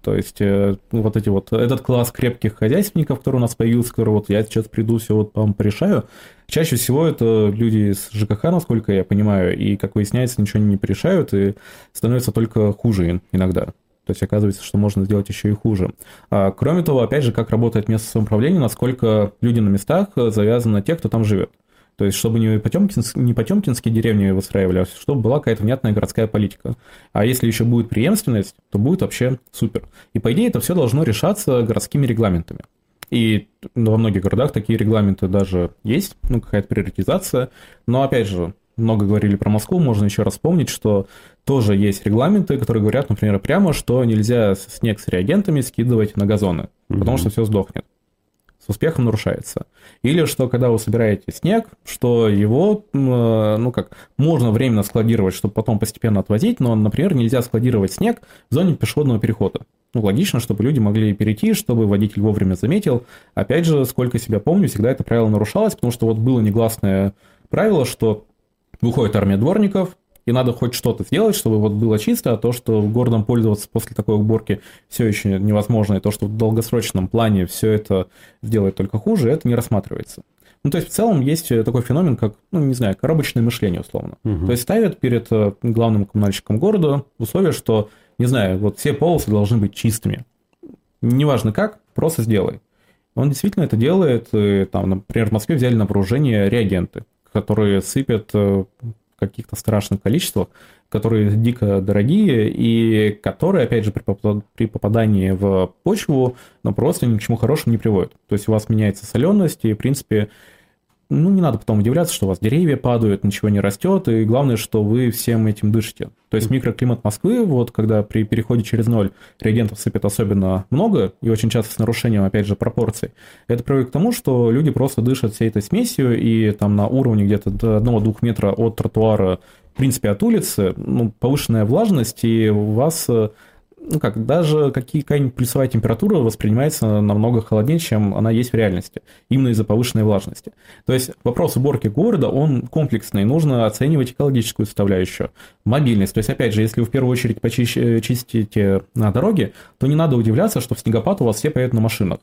То есть э, вот эти вот, этот класс крепких хозяйственников, который у нас появился, который вот я сейчас приду, все вот вам порешаю, чаще всего это люди из ЖКХ, насколько я понимаю, и, как выясняется, ничего не порешают, и становится только хуже иногда. То есть оказывается, что можно сделать еще и хуже. А, кроме того, опять же, как работает местное самоуправление, насколько люди на местах завязаны на тех, кто там живет. То есть, чтобы не, Потемкинск, не Потемкинские деревни выстраивали, а чтобы была какая-то внятная городская политика. А если еще будет преемственность, то будет вообще супер. И, по идее, это все должно решаться городскими регламентами. И во многих городах такие регламенты даже есть, ну, какая-то приоритизация. Но, опять же, много говорили про Москву, можно еще раз вспомнить, что тоже есть регламенты, которые говорят, например, прямо, что нельзя снег с реагентами скидывать на газоны, mm-hmm. потому что все сдохнет с успехом нарушается. Или что, когда вы собираете снег, что его, э, ну как, можно временно складировать, чтобы потом постепенно отвозить, но, например, нельзя складировать снег в зоне пешеходного перехода. Ну, логично, чтобы люди могли перейти, чтобы водитель вовремя заметил. Опять же, сколько себя помню, всегда это правило нарушалось, потому что вот было негласное правило, что выходит армия дворников, и надо хоть что-то сделать, чтобы вот было чисто, а то, что городом пользоваться после такой уборки все еще невозможно, и то, что в долгосрочном плане все это сделает только хуже, это не рассматривается. Ну, то есть, в целом есть такой феномен, как, ну, не знаю, коробочное мышление, условно. Угу. То есть, ставят перед э, главным коммунальщиком города условие, что, не знаю, вот все полосы должны быть чистыми. Неважно как, просто сделай. Он действительно это делает, и, там, например, в Москве взяли на вооружение реагенты которые сыпят в каких-то страшных количествах, которые дико дорогие и которые, опять же, при попадании в почву, ну, просто ни к чему хорошему не приводят. То есть у вас меняется соленость, и, в принципе, ну, не надо потом удивляться, что у вас деревья падают, ничего не растет, и главное, что вы всем этим дышите. То есть микроклимат Москвы, вот когда при переходе через ноль реагентов сыпет особенно много, и очень часто с нарушением, опять же, пропорций, это приводит к тому, что люди просто дышат всей этой смесью, и там на уровне где-то до 1-2 метра от тротуара, в принципе, от улицы, ну, повышенная влажность, и у вас ну как, даже какая-нибудь плюсовая температура воспринимается намного холоднее, чем она есть в реальности, именно из-за повышенной влажности. То есть вопрос уборки города, он комплексный, нужно оценивать экологическую составляющую, мобильность. То есть, опять же, если вы в первую очередь почистите на дороге, то не надо удивляться, что в снегопад у вас все поедут на машинах.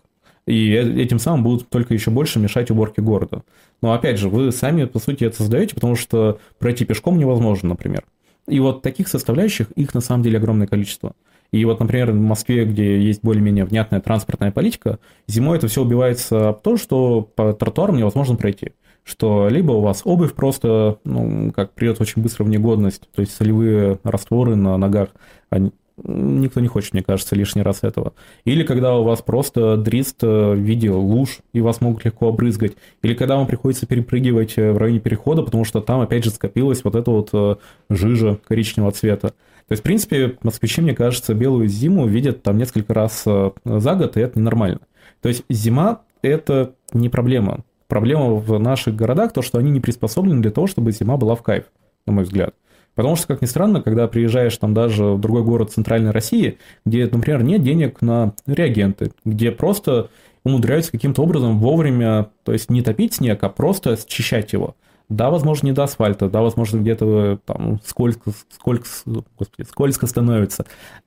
И э, этим самым будут только еще больше мешать уборке города. Но опять же, вы сами, по сути, это создаете, потому что пройти пешком невозможно, например. И вот таких составляющих, их на самом деле огромное количество. И вот, например, в Москве, где есть более-менее внятная транспортная политика, зимой это все убивается об том, что по тротуарам невозможно пройти. Что либо у вас обувь просто, ну, как придет очень быстро в негодность, то есть солевые растворы на ногах, они, никто не хочет, мне кажется, лишний раз этого. Или когда у вас просто дрист в виде луж, и вас могут легко обрызгать. Или когда вам приходится перепрыгивать в районе перехода, потому что там, опять же, скопилась вот эта вот э, жижа коричневого цвета. То есть, в принципе, москвичи, мне кажется, белую зиму видят там несколько раз э, за год, и это ненормально. То есть зима – это не проблема. Проблема в наших городах то, что они не приспособлены для того, чтобы зима была в кайф, на мой взгляд. Потому что, как ни странно, когда приезжаешь там даже в другой город Центральной России, где, например, нет денег на реагенты, где просто умудряются каким-то образом вовремя, то есть не топить снег, а просто счищать его – да, возможно, не до асфальта, да, возможно, где-то там скользко, скользко, господи, скользко становится.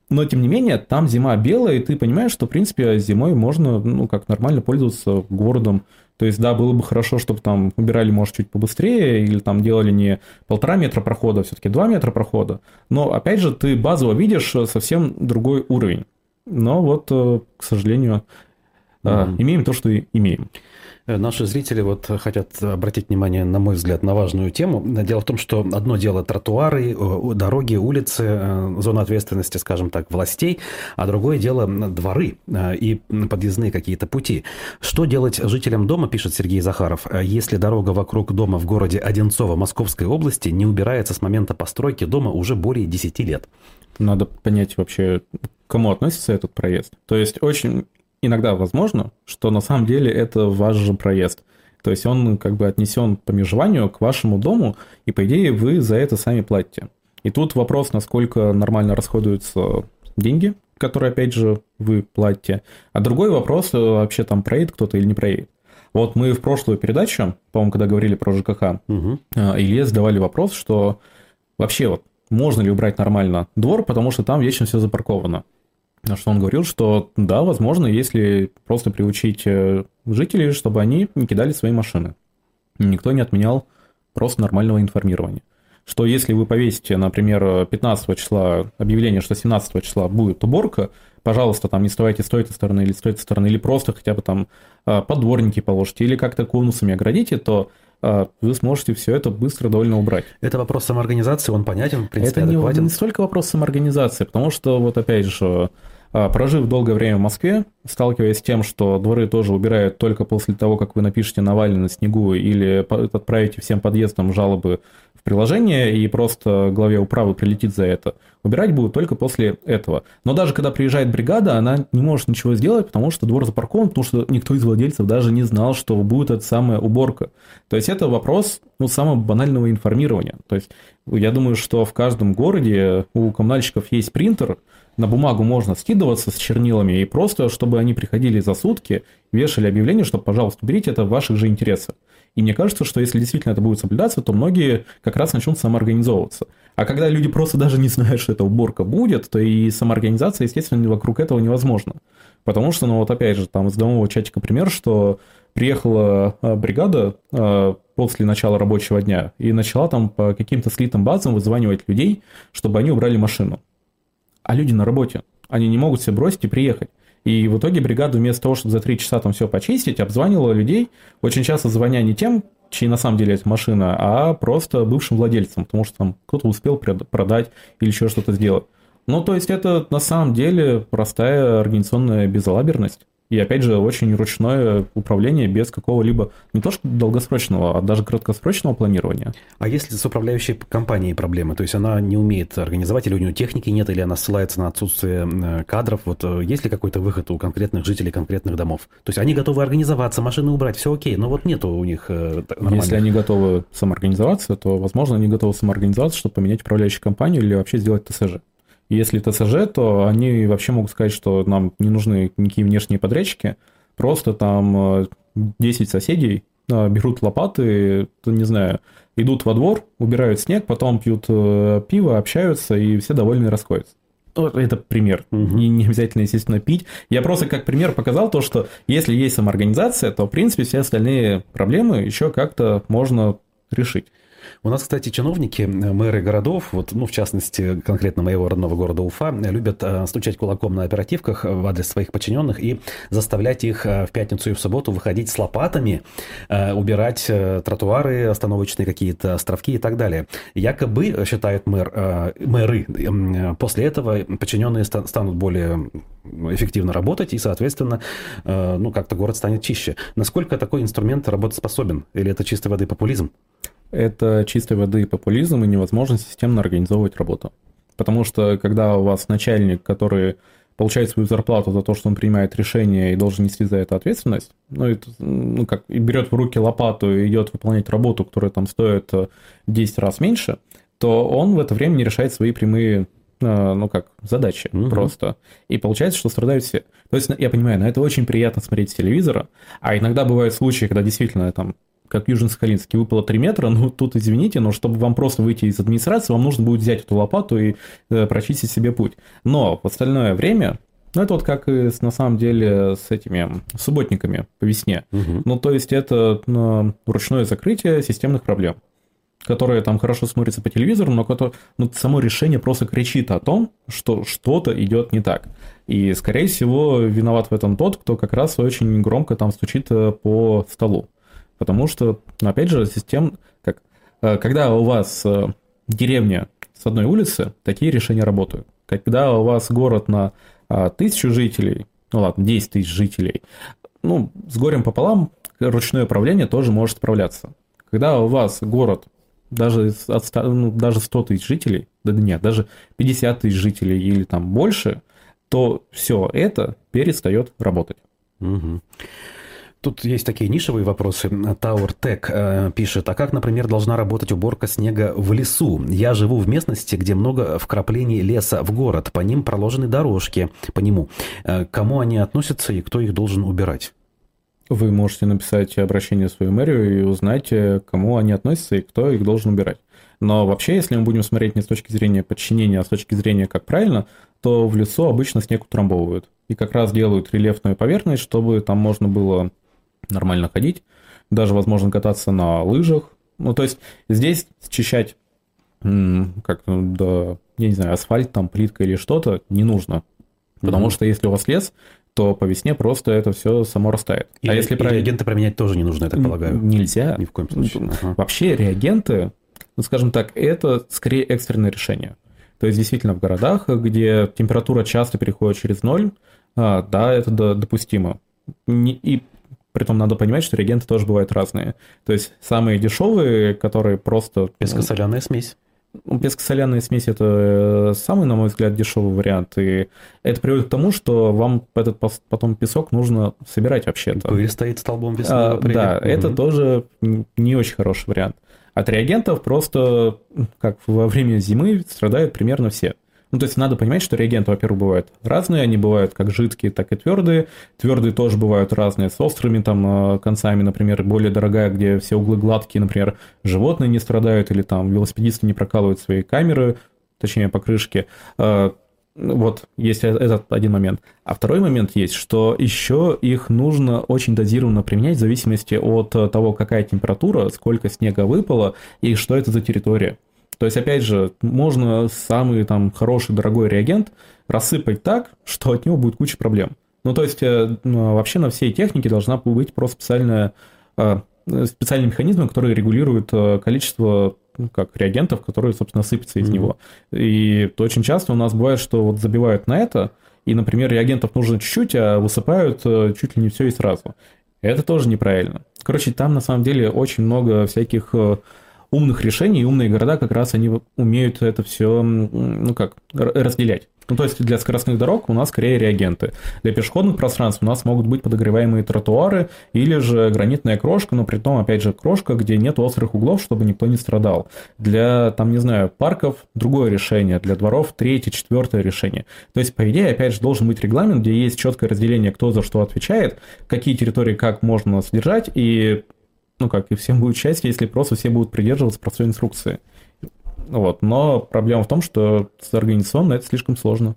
Но, тем не менее, там зима белая, и ты понимаешь, что, в принципе, зимой можно, ну, как нормально пользоваться городом. То есть, да, было бы хорошо, чтобы там убирали, может, чуть побыстрее, или там делали не полтора метра прохода, а все-таки два метра прохода. Но, опять же, ты базово видишь совсем другой уровень. Но вот, э, к сожалению, mm-hmm. имеем то, что имеем. Э, наши зрители вот хотят обратить внимание, на мой взгляд, на важную тему. Дело в том, что одно дело тротуары, дороги, улицы, э, зона ответственности, скажем так, властей, а другое дело дворы э, и подъездные какие-то пути. Что делать жителям дома, пишет Сергей Захаров, если дорога вокруг дома в городе Одинцово Московской области не убирается с момента постройки дома уже более 10 лет? Надо понять вообще, кому относится этот проезд. То есть очень иногда возможно, что на самом деле это ваш же проезд. То есть он как бы отнесен по межеванию к вашему дому, и по идее вы за это сами платите. И тут вопрос, насколько нормально расходуются деньги, которые, опять же, вы платите. А другой вопрос, э, вообще там проедет кто-то или не проедет. Вот мы в прошлую передачу, по-моему, когда говорили про ЖКХ, угу. Илье задавали вопрос, что вообще вот можно ли убрать нормально двор, потому что там вечно все запарковано. На что он говорил, что да, возможно, если просто приучить э, жителей, чтобы они не кидали свои машины. Никто не отменял просто нормального информирования. Что если вы повесите, например, 15 числа объявление, что 17 числа будет уборка, пожалуйста, там не вставайте с той стороны или с той стороны, или просто хотя бы там э, подворники положите, или как-то конусами оградите, то э, вы сможете все это быстро довольно убрать. Это вопрос самоорганизации, он понятен, в принципе, Это адекватен. не, не столько вопрос самоорганизации, потому что, вот опять же, прожив долгое время в Москве, сталкиваясь с тем, что дворы тоже убирают только после того, как вы напишете Навальный на снегу или отправите всем подъездам жалобы в приложение и просто главе управы прилетит за это, убирать будут только после этого. Но даже когда приезжает бригада, она не может ничего сделать, потому что двор запаркован, потому что никто из владельцев даже не знал, что будет эта самая уборка. То есть это вопрос ну, самого банального информирования. То есть я думаю, что в каждом городе у коммунальщиков есть принтер, на бумагу можно скидываться с чернилами, и просто, чтобы они приходили за сутки, вешали объявление, что, пожалуйста, уберите это в ваших же интересах. И мне кажется, что если действительно это будет соблюдаться, то многие как раз начнут самоорганизовываться. А когда люди просто даже не знают, что эта уборка будет, то и самоорганизация, естественно, вокруг этого невозможно. Потому что, ну вот опять же, там из домового чатика пример, что приехала а, бригада а, после начала рабочего дня и начала там по каким-то слитым базам вызванивать людей, чтобы они убрали машину а люди на работе. Они не могут себе бросить и приехать. И в итоге бригада вместо того, чтобы за три часа там все почистить, обзванивала людей, очень часто звоня не тем, чьей на самом деле это машина, а просто бывшим владельцем, потому что там кто-то успел продать или еще что-то сделать. Ну, то есть это на самом деле простая организационная безалаберность. И опять же, очень ручное управление без какого-либо не то что долгосрочного, а даже краткосрочного планирования. А если с управляющей компанией проблемы? То есть она не умеет организовать, или у нее техники нет, или она ссылается на отсутствие кадров? Вот э, есть ли какой-то выход у конкретных жителей конкретных домов? То есть они готовы организоваться, машины убрать, все окей, но вот нету у них э, нормальных... Если они готовы самоорганизоваться, то, возможно, они готовы самоорганизоваться, чтобы поменять управляющую компанию или вообще сделать ТСЖ. Если ТСЖ, то они вообще могут сказать, что нам не нужны никакие внешние подрядчики, просто там 10 э, соседей э, берут лопаты, не знаю, идут во двор, убирают снег, потом пьют э, пиво, общаются, и все довольны и расходятся. Это пример. Угу. Не, не обязательно, естественно, пить. Я просто как пример показал то, что если есть самоорганизация, то, в принципе, все остальные проблемы еще как-то можно решить. У нас, кстати, чиновники, э, мэры городов, вот, ну, в частности, конкретно моего родного города Уфа, любят э, стучать кулаком на оперативках в адрес своих подчиненных и заставлять их э, в пятницу и в субботу выходить с лопатами, убирать тротуары, остановочные какие-то островки и так далее. Якобы, считает мэр, мэры, после этого подчиненные станут более эффективно работать, и, соответственно, ну, как-то город станет чище. Насколько такой инструмент работоспособен? Или это чистой воды популизм? Это чистой воды популизм и невозможность системно организовывать работу. Потому что когда у вас начальник, который получает свою зарплату за то, что он принимает решение и должен нести за это ответственность, ну, это, ну как, и берет в руки лопату и идет выполнять работу, которая там стоит 10 э, раз меньше, то он в это время не решает свои прямые э, ну как, задачи угу. просто. И получается, что страдают все. То есть, я понимаю, на это очень приятно смотреть с телевизора, а иногда бывают случаи, когда действительно там как Южно-Сахалинске, выпало 3 метра, ну тут, извините, но чтобы вам просто выйти из администрации, вам нужно будет взять эту лопату и э, прочистить себе путь. Но в остальное время ну, это вот как и на самом деле с этими субботниками по весне. Угу. Ну, то есть это ну, ручное закрытие системных проблем, которые там хорошо смотрятся по телевизору, но которое, ну, само решение просто кричит о том, что что-то идет не так. И, скорее всего, виноват в этом тот, кто как раз очень громко там стучит э, по столу. Потому что, ну, опять же, систем, как, э, когда у вас э, деревня с одной улицы, такие решения работают. Когда у вас город на а, тысячу жителей, ну ладно, 10 тысяч жителей, ну, с горем пополам ручное управление тоже может справляться. Когда у вас город даже, от, ну, даже 100 тысяч жителей, да нет, даже 50 тысяч жителей или там больше, то все это перестает работать. Угу. Тут есть такие нишевые вопросы. Tower Tech э, пишет, а как, например, должна работать уборка снега в лесу? Я живу в местности, где много вкраплений леса в город, по ним проложены дорожки, по нему. Э, кому они относятся и кто их должен убирать? Вы можете написать обращение в свою мэрию и узнать, э, кому они относятся и кто их должен убирать. Но вообще, если мы будем смотреть не с точки зрения подчинения, а с точки зрения, как правильно, то в лесу обычно снег утрамбовывают. И как раз делают рельефную поверхность, чтобы там можно было нормально ходить, даже, возможно, кататься на лыжах. Ну, то есть здесь счищать, как, ну, да, я не знаю, асфальт, там, плитка или что-то не нужно. Потому mm-hmm. что если у вас лес, то по весне просто это все само растает. И, а если и про... реагенты променять тоже не нужно, я так полагаю? Нельзя. Ни в коем случае. Ага. Вообще реагенты, ну, скажем так, это скорее экстренное решение. То есть действительно в городах, где температура часто переходит через ноль, а, да, это допустимо. И Притом надо понимать, что реагенты тоже бывают разные. То есть самые дешевые, которые просто... Пескосоляная смесь. Ну, пескосоляная смесь это э, самый, на мой взгляд, дешевый вариант. И это приводит к тому, что вам этот потом песок нужно собирать вообще-то. Пыль стоит столбом весной. А, да, угу. это тоже не очень хороший вариант. От реагентов просто, как во время зимы, страдают примерно все. Ну, то есть надо понимать, что реагенты, во-первых, бывают разные, они бывают как жидкие, так и твердые. Твердые тоже бывают разные, с острыми там э, концами, например, более дорогая, где все углы гладкие, например, животные не страдают, или там велосипедисты не прокалывают свои камеры, точнее, покрышки. Э, вот есть э, этот один момент. А второй момент есть, что еще их нужно очень дозированно применять в зависимости от того, какая температура, сколько снега выпало и что это за территория. То есть, опять же, можно самый там хороший, дорогой реагент рассыпать так, что от него будет куча проблем. Ну, то есть, э, вообще на всей технике должна быть просто специальная э, специальные механизмы, которые регулируют количество ну, как реагентов, которые, собственно, сыпятся из mm-hmm. него. И то очень часто у нас бывает, что вот забивают на это, и, например, реагентов нужно чуть-чуть, а высыпают чуть ли не все и сразу. Это тоже неправильно. Короче, там на самом деле очень много всяких умных решений, и умные города как раз они умеют это все, ну как, разделять. Ну, то есть для скоростных дорог у нас скорее реагенты. Для пешеходных пространств у нас могут быть подогреваемые тротуары или же гранитная крошка, но при том, опять же, крошка, где нет острых углов, чтобы никто не страдал. Для, там, не знаю, парков другое решение, для дворов третье, четвертое решение. То есть, по идее, опять же, должен быть регламент, где есть четкое разделение, кто за что отвечает, какие территории как можно содержать, и ну как, и всем будет счастье, если просто все будут придерживаться простой инструкции. Вот. Но проблема в том, что организационно это слишком сложно.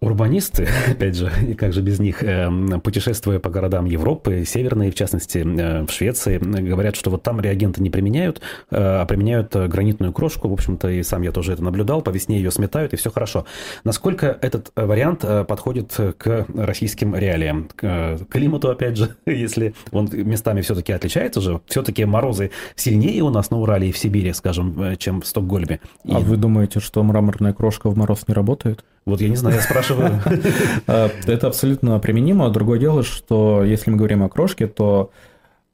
А, Урбанисты, опять же, и как же без них, эм, путешествуя по городам Европы, северной, в частности, э, в Швеции, говорят, что вот там реагенты не применяют, э, а применяют э, гранитную крошку. В общем-то, и сам я тоже это наблюдал. По весне ее сметают, и все хорошо. Насколько этот вариант подходит к российским реалиям? К климату, опять же, если он местами все-таки отличается же. Все-таки морозы сильнее у нас на Урале и в Сибири, скажем, чем в Стокгольме. А и... вы думаете, что мраморная крошка в мороз не работает? Вот я не знаю, я спрашиваю. А, это абсолютно применимо. Другое дело, что если мы говорим о крошке, то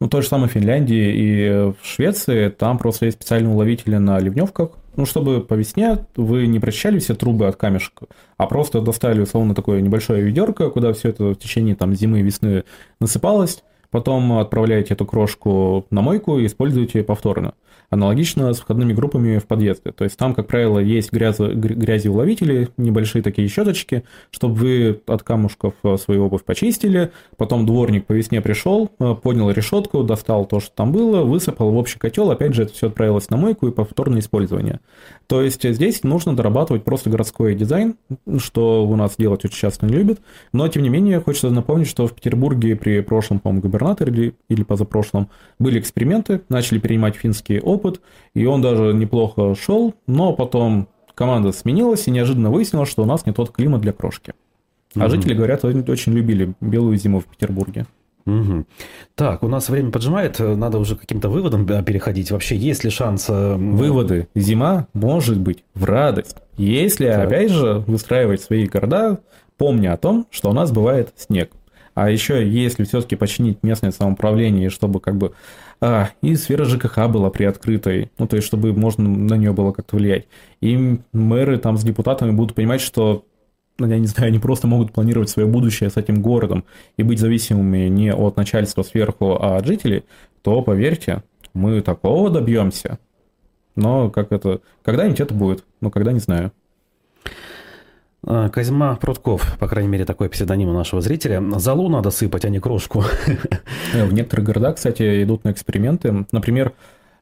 ну, то же самое в Финляндии и в Швеции, там просто есть специальные уловители на ливневках, ну, чтобы по весне вы не прочищали все трубы от камешек, а просто достали, условно, такое небольшое ведерко, куда все это в течение там, зимы и весны насыпалось, потом отправляете эту крошку на мойку и используете повторно. Аналогично с входными группами в подъезды. То есть там, как правило, есть грязо, грязеуловители, небольшие такие щеточки, чтобы вы от камушков э, свою обувь почистили, потом дворник по весне пришел, э, поднял решетку, достал то, что там было, высыпал в общий котел, опять же, это все отправилось на мойку и повторное использование. То есть здесь нужно дорабатывать просто городской дизайн, что у нас делать очень часто не любят, но тем не менее хочется напомнить, что в Петербурге при прошлом, по-моему, губернаторе или, или позапрошлом были эксперименты, начали принимать финские опыт, и он даже неплохо шел, но потом команда сменилась, и неожиданно выяснилось, что у нас не тот климат для крошки. А mm-hmm. жители, говорят, очень любили белую зиму в Петербурге. Угу. Так, у нас время поджимает, надо уже каким-то выводом переходить. Вообще, есть ли шанс... Э, Выводы. Зима может быть в радость, если, так. опять же, выстраивать свои города, помня о том, что у нас бывает снег. А еще, если все-таки починить местное самоуправление, чтобы как бы а, и сфера ЖКХ была приоткрытой, ну, то есть, чтобы можно на нее было как-то влиять. И мэры там с депутатами будут понимать, что ну, я не знаю, они просто могут планировать свое будущее с этим городом и быть зависимыми не от начальства сверху, а от жителей, то, поверьте, мы такого добьемся. Но как это... Когда-нибудь это будет, но когда не знаю. А, Козьма Прутков, по крайней мере, такой псевдоним у нашего зрителя. Залу надо сыпать, а не крошку. В некоторых городах, кстати, идут на эксперименты. Например,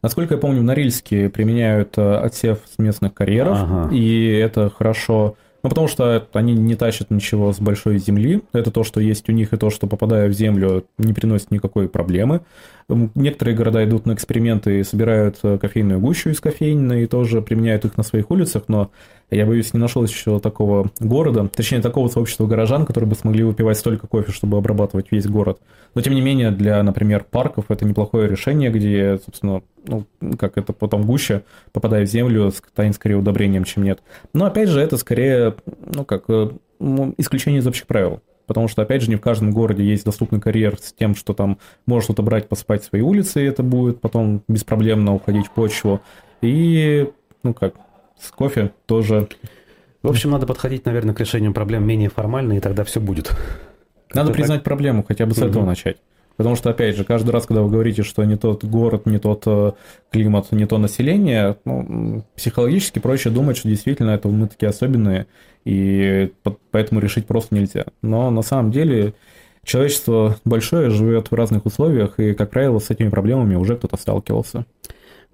насколько я помню, в Норильске применяют э, отсев с местных карьеров, ага. и это хорошо ну, потому что они не тащат ничего с большой земли. Это то, что есть у них, и то, что, попадая в землю, не приносит никакой проблемы. Некоторые города идут на эксперименты и собирают э, кофейную гущу из кофейны и тоже применяют их на своих улицах, но я боюсь, не нашел еще такого города, точнее, такого сообщества горожан, которые бы смогли выпивать столько кофе, чтобы обрабатывать весь город. Но, тем не менее, для, например, парков это неплохое решение, где, собственно, ну, как это потом гуща, попадая в землю, станет скорее удобрением, чем нет. Но, опять же, это скорее, ну, как э, ну, исключение из общих правил. Потому что, опять же, не в каждом городе есть доступный карьер с тем, что там можно что-то брать, посыпать свои улицы, и это будет потом беспроблемно уходить в почву. И, ну как, с кофе тоже. В общем, надо подходить, наверное, к решению проблем менее формально, и тогда все будет. Надо Это признать так? проблему, хотя бы с угу. этого начать. Потому что, опять же, каждый раз, когда вы говорите, что не тот город, не тот э, климат, не то население, ну, психологически проще думать, что действительно это мы такие особенные, и поэтому решить просто нельзя. Но на самом деле человечество большое, живет в разных условиях, и, как правило, с этими проблемами уже кто-то сталкивался.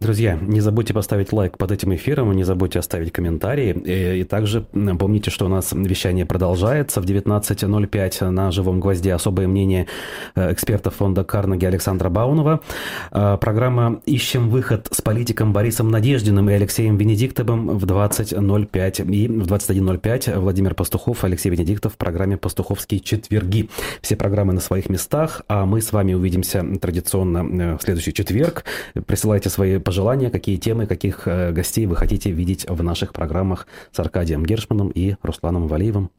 Друзья, не забудьте поставить лайк под этим эфиром, не забудьте оставить комментарии. И, и также помните, что у нас вещание продолжается в 19.05 на «Живом гвозде». Особое мнение э, экспертов фонда Карнеги Александра Баунова. Э, программа «Ищем выход с политиком Борисом Надеждиным и Алексеем Венедиктовым в 20.05 и в 21.05 Владимир Пастухов, Алексей Венедиктов в программе «Пастуховские четверги». Все программы на своих местах, а мы с вами увидимся традиционно э, в следующий четверг. Присылайте свои пожелания, какие темы, каких э, гостей вы хотите видеть в наших программах с Аркадием Гершманом и Русланом Валиевым.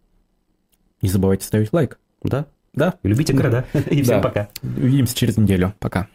Не забывайте ставить лайк. Да? Да. Любите города. И всем Да. пока. Увидимся через неделю. Пока.